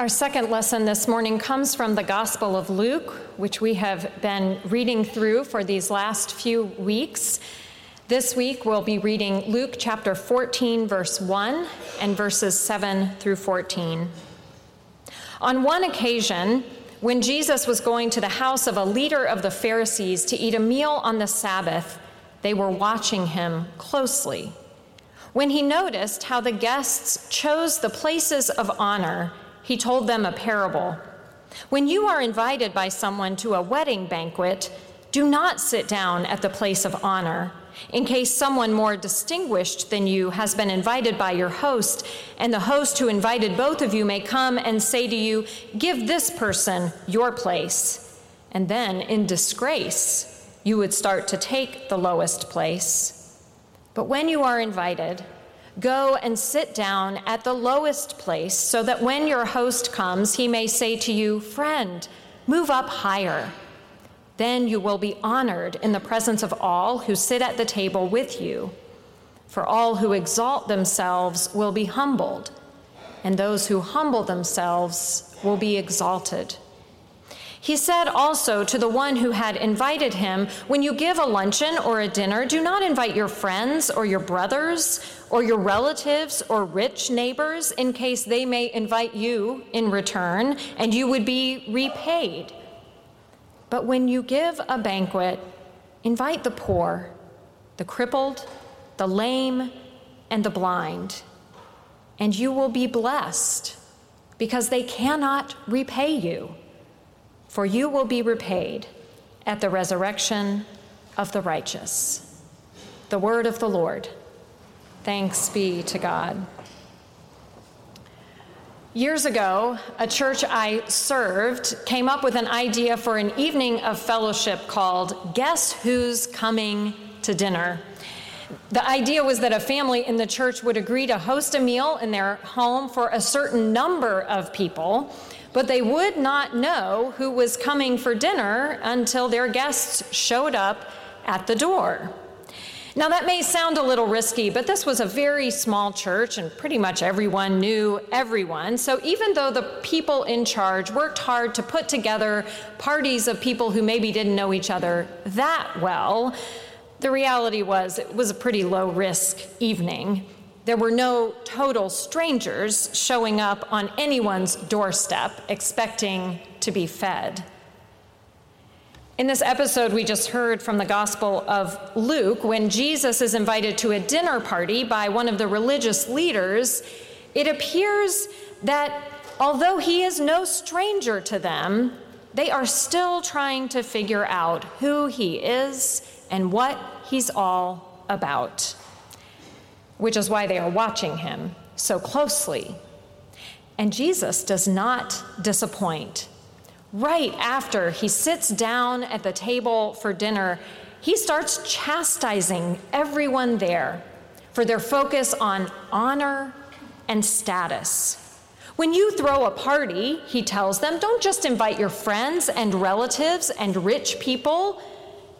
Our second lesson this morning comes from the Gospel of Luke, which we have been reading through for these last few weeks. This week we'll be reading Luke chapter 14, verse 1, and verses 7 through 14. On one occasion, when Jesus was going to the house of a leader of the Pharisees to eat a meal on the Sabbath, they were watching him closely. When he noticed how the guests chose the places of honor, he told them a parable. When you are invited by someone to a wedding banquet, do not sit down at the place of honor, in case someone more distinguished than you has been invited by your host, and the host who invited both of you may come and say to you, Give this person your place. And then, in disgrace, you would start to take the lowest place. But when you are invited, Go and sit down at the lowest place, so that when your host comes, he may say to you, Friend, move up higher. Then you will be honored in the presence of all who sit at the table with you. For all who exalt themselves will be humbled, and those who humble themselves will be exalted. He said also to the one who had invited him, When you give a luncheon or a dinner, do not invite your friends or your brothers or your relatives or rich neighbors in case they may invite you in return and you would be repaid. But when you give a banquet, invite the poor, the crippled, the lame, and the blind, and you will be blessed because they cannot repay you for you will be repaid at the resurrection of the righteous. The word of the Lord. Thanks be to God. Years ago, a church I served came up with an idea for an evening of fellowship called Guess Who's Coming to Dinner. The idea was that a family in the church would agree to host a meal in their home for a certain number of people but they would not know who was coming for dinner until their guests showed up at the door. Now, that may sound a little risky, but this was a very small church, and pretty much everyone knew everyone. So, even though the people in charge worked hard to put together parties of people who maybe didn't know each other that well, the reality was it was a pretty low risk evening. There were no total strangers showing up on anyone's doorstep expecting to be fed. In this episode, we just heard from the Gospel of Luke when Jesus is invited to a dinner party by one of the religious leaders. It appears that although he is no stranger to them, they are still trying to figure out who he is and what he's all about which is why they are watching him so closely. And Jesus does not disappoint. Right after he sits down at the table for dinner, he starts chastising everyone there for their focus on honor and status. When you throw a party, he tells them, don't just invite your friends and relatives and rich people,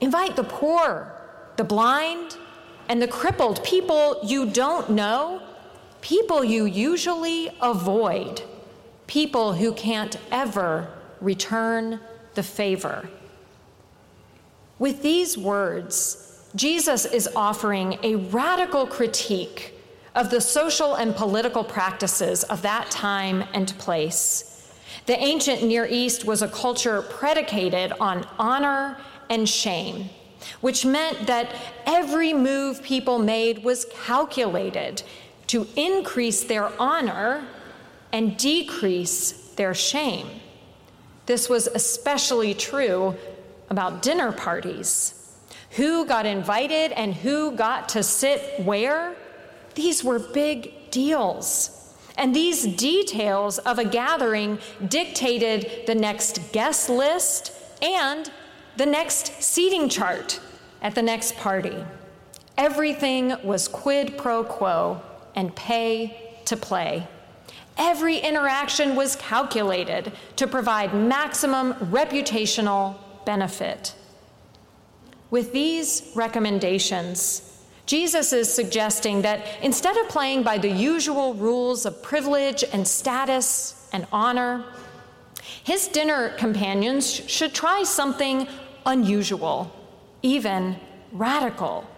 invite the poor, the blind, and the crippled, people you don't know, people you usually avoid, people who can't ever return the favor. With these words, Jesus is offering a radical critique of the social and political practices of that time and place. The ancient Near East was a culture predicated on honor and shame which meant that every move people made was calculated to increase their honor and decrease their shame. This was especially true about dinner parties. Who got invited and who got to sit where? These were big deals. And these details of a gathering dictated the next guest list and the next seating chart at the next party. Everything was quid pro quo and pay to play. Every interaction was calculated to provide maximum reputational benefit. With these recommendations, Jesus is suggesting that instead of playing by the usual rules of privilege and status and honor, his dinner companions should try something unusual, even radical.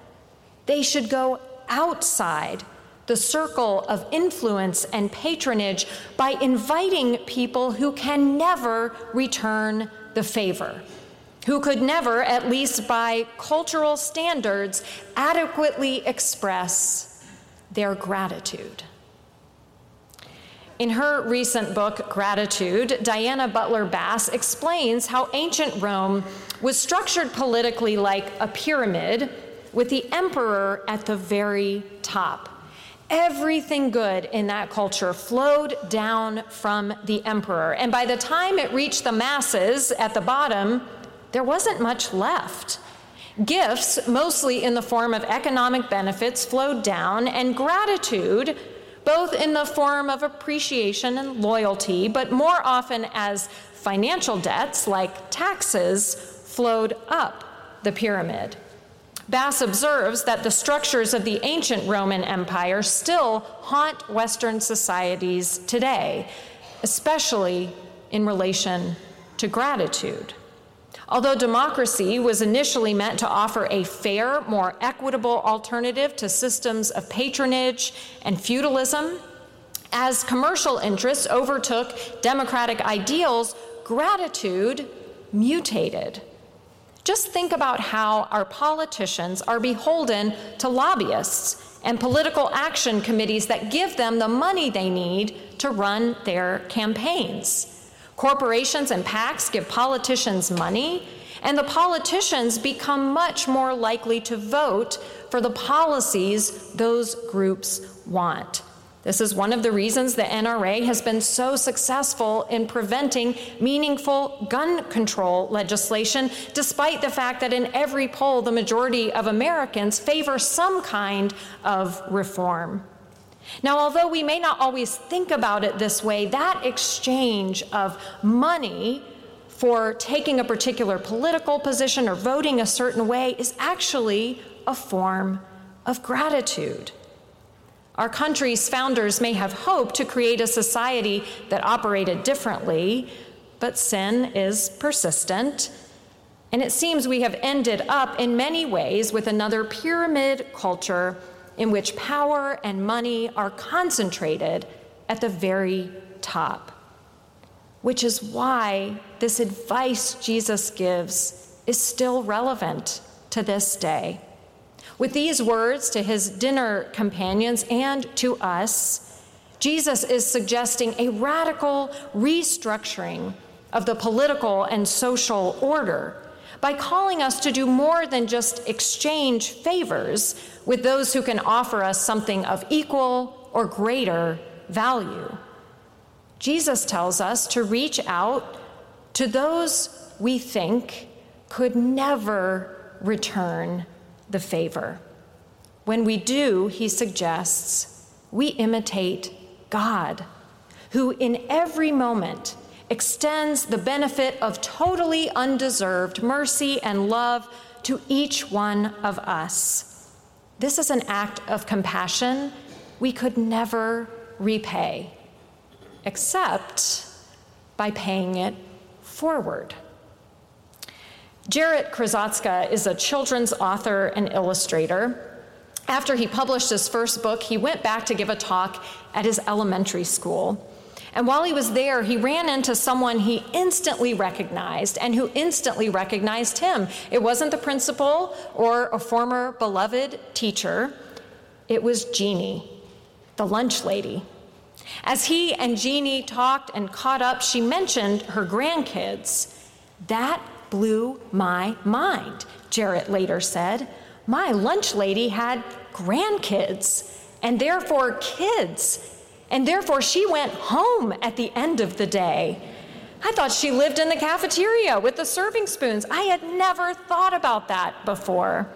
They should go outside the circle of influence and patronage by inviting people who can never return the favor who could never, at least by cultural standards, adequately express their gratitude. In her recent book, Gratitude, Diana Butler Bass explains how ancient Rome was structured politically like a pyramid with the emperor at the very top. Everything good in that culture flowed down from the emperor. And by the time it reached the masses at the bottom, there wasn't much left. Gifts, mostly in the form of economic benefits, flowed down, and gratitude, both in the form of appreciation and loyalty, but more often as financial debts like taxes, flowed up the pyramid. Bass observes that the structures of the ancient Roman Empire still haunt Western societies today, especially in relation to gratitude. Although democracy was initially meant to offer a fair, more equitable alternative to systems of patronage and feudalism, as commercial interests overtook democratic ideals, gratitude mutated. Just think about how our politicians are beholden to lobbyists and political action committees that give them the money they need to run their campaigns. Corporations and PACs give politicians money, and the politicians become much more likely to vote for the policies those groups want. This is one of the reasons the NRA has been so successful in preventing meaningful gun control legislation, despite the fact that in every poll, the majority of Americans favor some kind of reform. Now, although we may not always think about it this way, that exchange of money for taking a particular political position or voting a certain way is actually a form of gratitude. Our country's founders may have hoped to create a society that operated differently, but sin is persistent. And it seems we have ended up in many ways with another pyramid culture in which power and money are concentrated at the very top. Which is why this advice Jesus gives is still relevant to this day. With these words to his dinner companions and to us, Jesus is suggesting a radical restructuring of the political and social order by calling us to do more than just exchange favors with those who can offer us something of equal or greater value. Jesus tells us to reach out to those we think could never return the favor. When we do, he suggests, we imitate God, who in every moment extends the benefit of totally undeserved mercy and love to each one of us. This is an act of compassion we could never repay, except by paying it forward. Jarrett Krosoczka is a children's author and illustrator. After he published his first book, he went back to give a talk at his elementary school. And while he was there, he ran into someone he instantly recognized and who instantly recognized him. It wasn't the principal or a former beloved teacher, it was Jeannie, the lunch lady. As he and Jeannie talked and caught up, she mentioned her grandkids. That blew my mind, Jarrett later said. My lunch lady had grandkids and therefore kids and therefore she went home at the end of the day. I thought she lived in the cafeteria with the serving spoons. I had never thought about that before.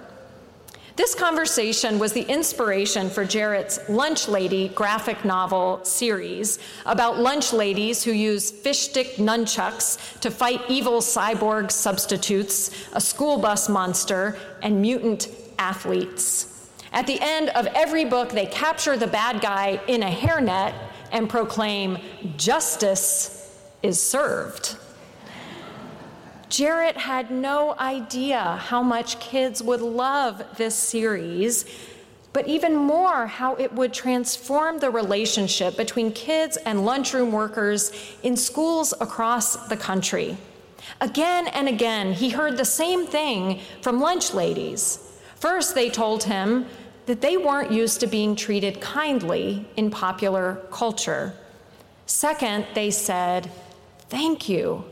This conversation was the inspiration for Jarrett's Lunch Lady graphic novel series about lunch ladies who use fish stick nunchucks to fight evil cyborg substitutes, a school bus monster, and mutant athletes. At the end of every book, they capture the bad guy in a hairnet and proclaim, Justice is served. Jarrett had no idea how much kids would love this series, but even more, how it would transform the relationship between kids and lunchroom workers in schools across the country. Again and again, he heard the same thing from lunch ladies. First, they told him that they weren't used to being treated kindly in popular culture. Second, they said, Thank you.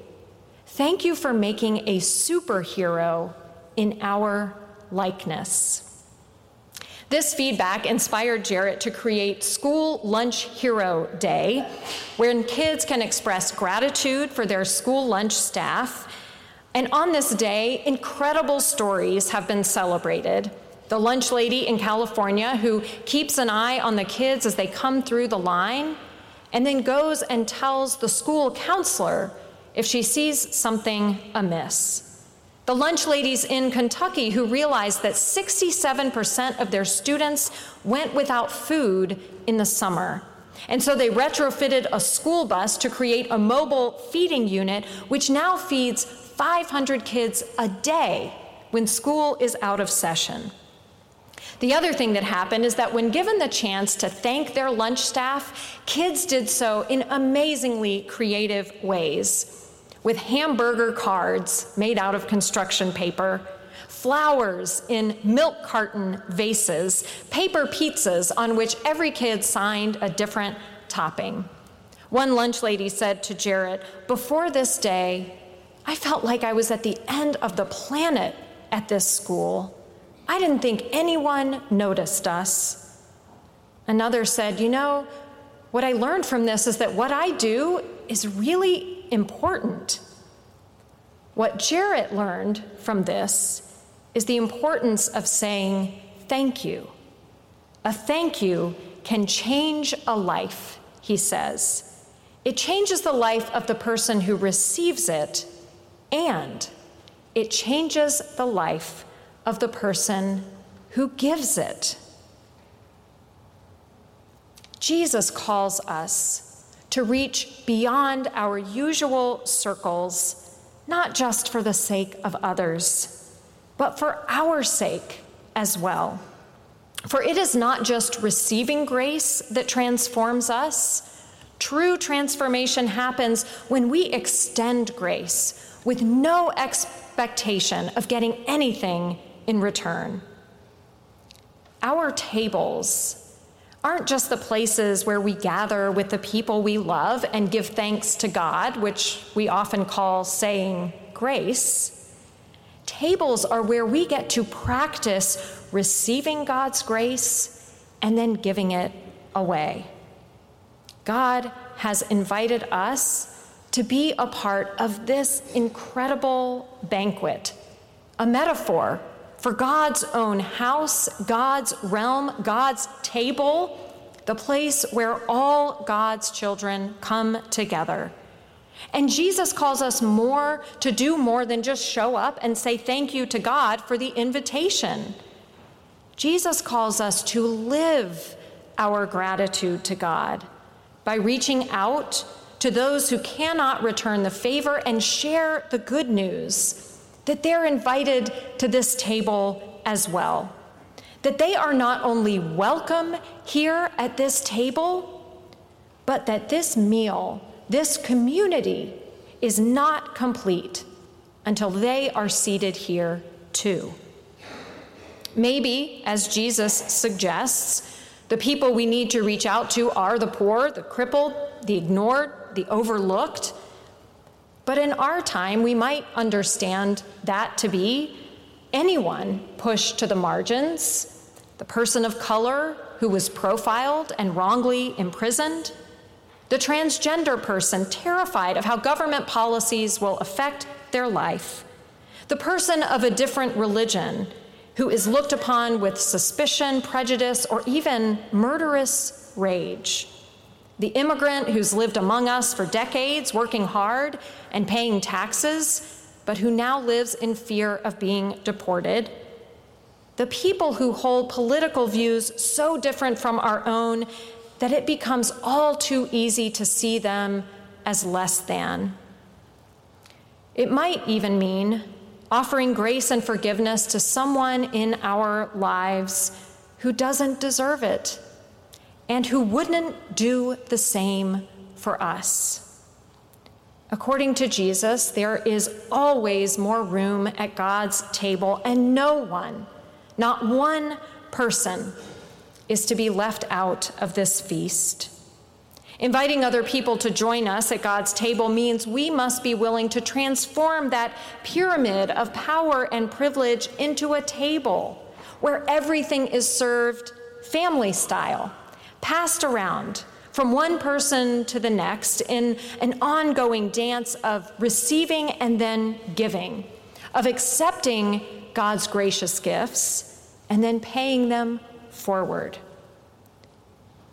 Thank you for making a superhero in our likeness. This feedback inspired Jarrett to create School Lunch Hero Day, where kids can express gratitude for their school lunch staff. And on this day, incredible stories have been celebrated. The lunch lady in California who keeps an eye on the kids as they come through the line and then goes and tells the school counselor if she sees something amiss. The lunch ladies in Kentucky who realized that 67% of their students went without food in the summer. And so they retrofitted a school bus to create a mobile feeding unit, which now feeds 500 kids a day when school is out of session. The other thing that happened is that when given the chance to thank their lunch staff, kids did so in amazingly creative ways with hamburger cards made out of construction paper, flowers in milk carton vases, paper pizzas on which every kid signed a different topping. One lunch lady said to Jarrett, Before this day, I felt like I was at the end of the planet at this school. I didn't think anyone noticed us. Another said, You know, what I learned from this is that what I do is really important. What Jarrett learned from this is the importance of saying thank you. A thank you can change a life, he says. It changes the life of the person who receives it, and it changes the life of the person who gives it. Jesus calls us to reach beyond our usual circles, not just for the sake of others, but for our sake as well. For it is not just receiving grace that transforms us. True transformation happens when we extend grace with no expectation of getting anything in return. Our tables aren't just the places where we gather with the people we love and give thanks to God, which we often call saying grace. Tables are where we get to practice receiving God's grace and then giving it away. God has invited us to be a part of this incredible banquet, a metaphor for God's own house, God's realm, God's table, the place where all God's children come together. And Jesus calls us more to do more than just show up and say thank you to God for the invitation. Jesus calls us to live our gratitude to God by reaching out to those who cannot return the favor and share the good news that they're invited to this table as well. That they are not only welcome here at this table, but that this meal, this community, is not complete until they are seated here too. Maybe, as Jesus suggests, the people we need to reach out to are the poor, the crippled, the ignored, the overlooked, but in our time, we might understand that to be anyone pushed to the margins, the person of color who was profiled and wrongly imprisoned, the transgender person terrified of how government policies will affect their life, the person of a different religion who is looked upon with suspicion, prejudice, or even murderous rage the immigrant who's lived among us for decades, working hard and paying taxes, but who now lives in fear of being deported, The people who hold political views so different from our own that it becomes all too easy to see them as less than. It might even mean offering grace and forgiveness to someone in our lives who doesn't deserve it and who wouldn't do the same for us. According to Jesus, there is always more room at God's table, and no one, not one person, is to be left out of this feast. Inviting other people to join us at God's table means we must be willing to transform that pyramid of power and privilege into a table where everything is served family style, passed around from one person to the next in an ongoing dance of receiving and then giving, of accepting God's gracious gifts and then paying them forward.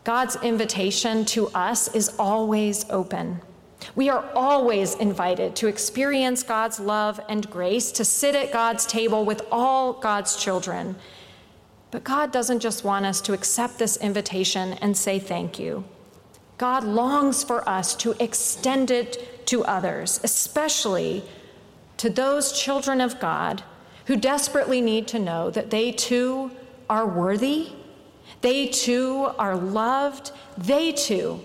God's invitation to us is always open. We are always invited to experience God's love and grace, to sit at God's table with all God's children. But God doesn't just want us to accept this invitation and say thank you. God longs for us to extend it to others, especially to those children of God who desperately need to know that they too are worthy, they too are loved, they too,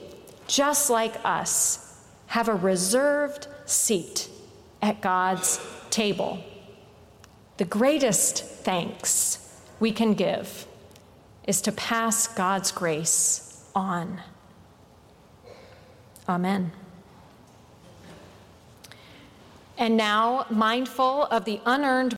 just like us, have a reserved seat at God's table. The greatest thanks we can give is to pass God's grace on. Amen. And now, mindful of the unearned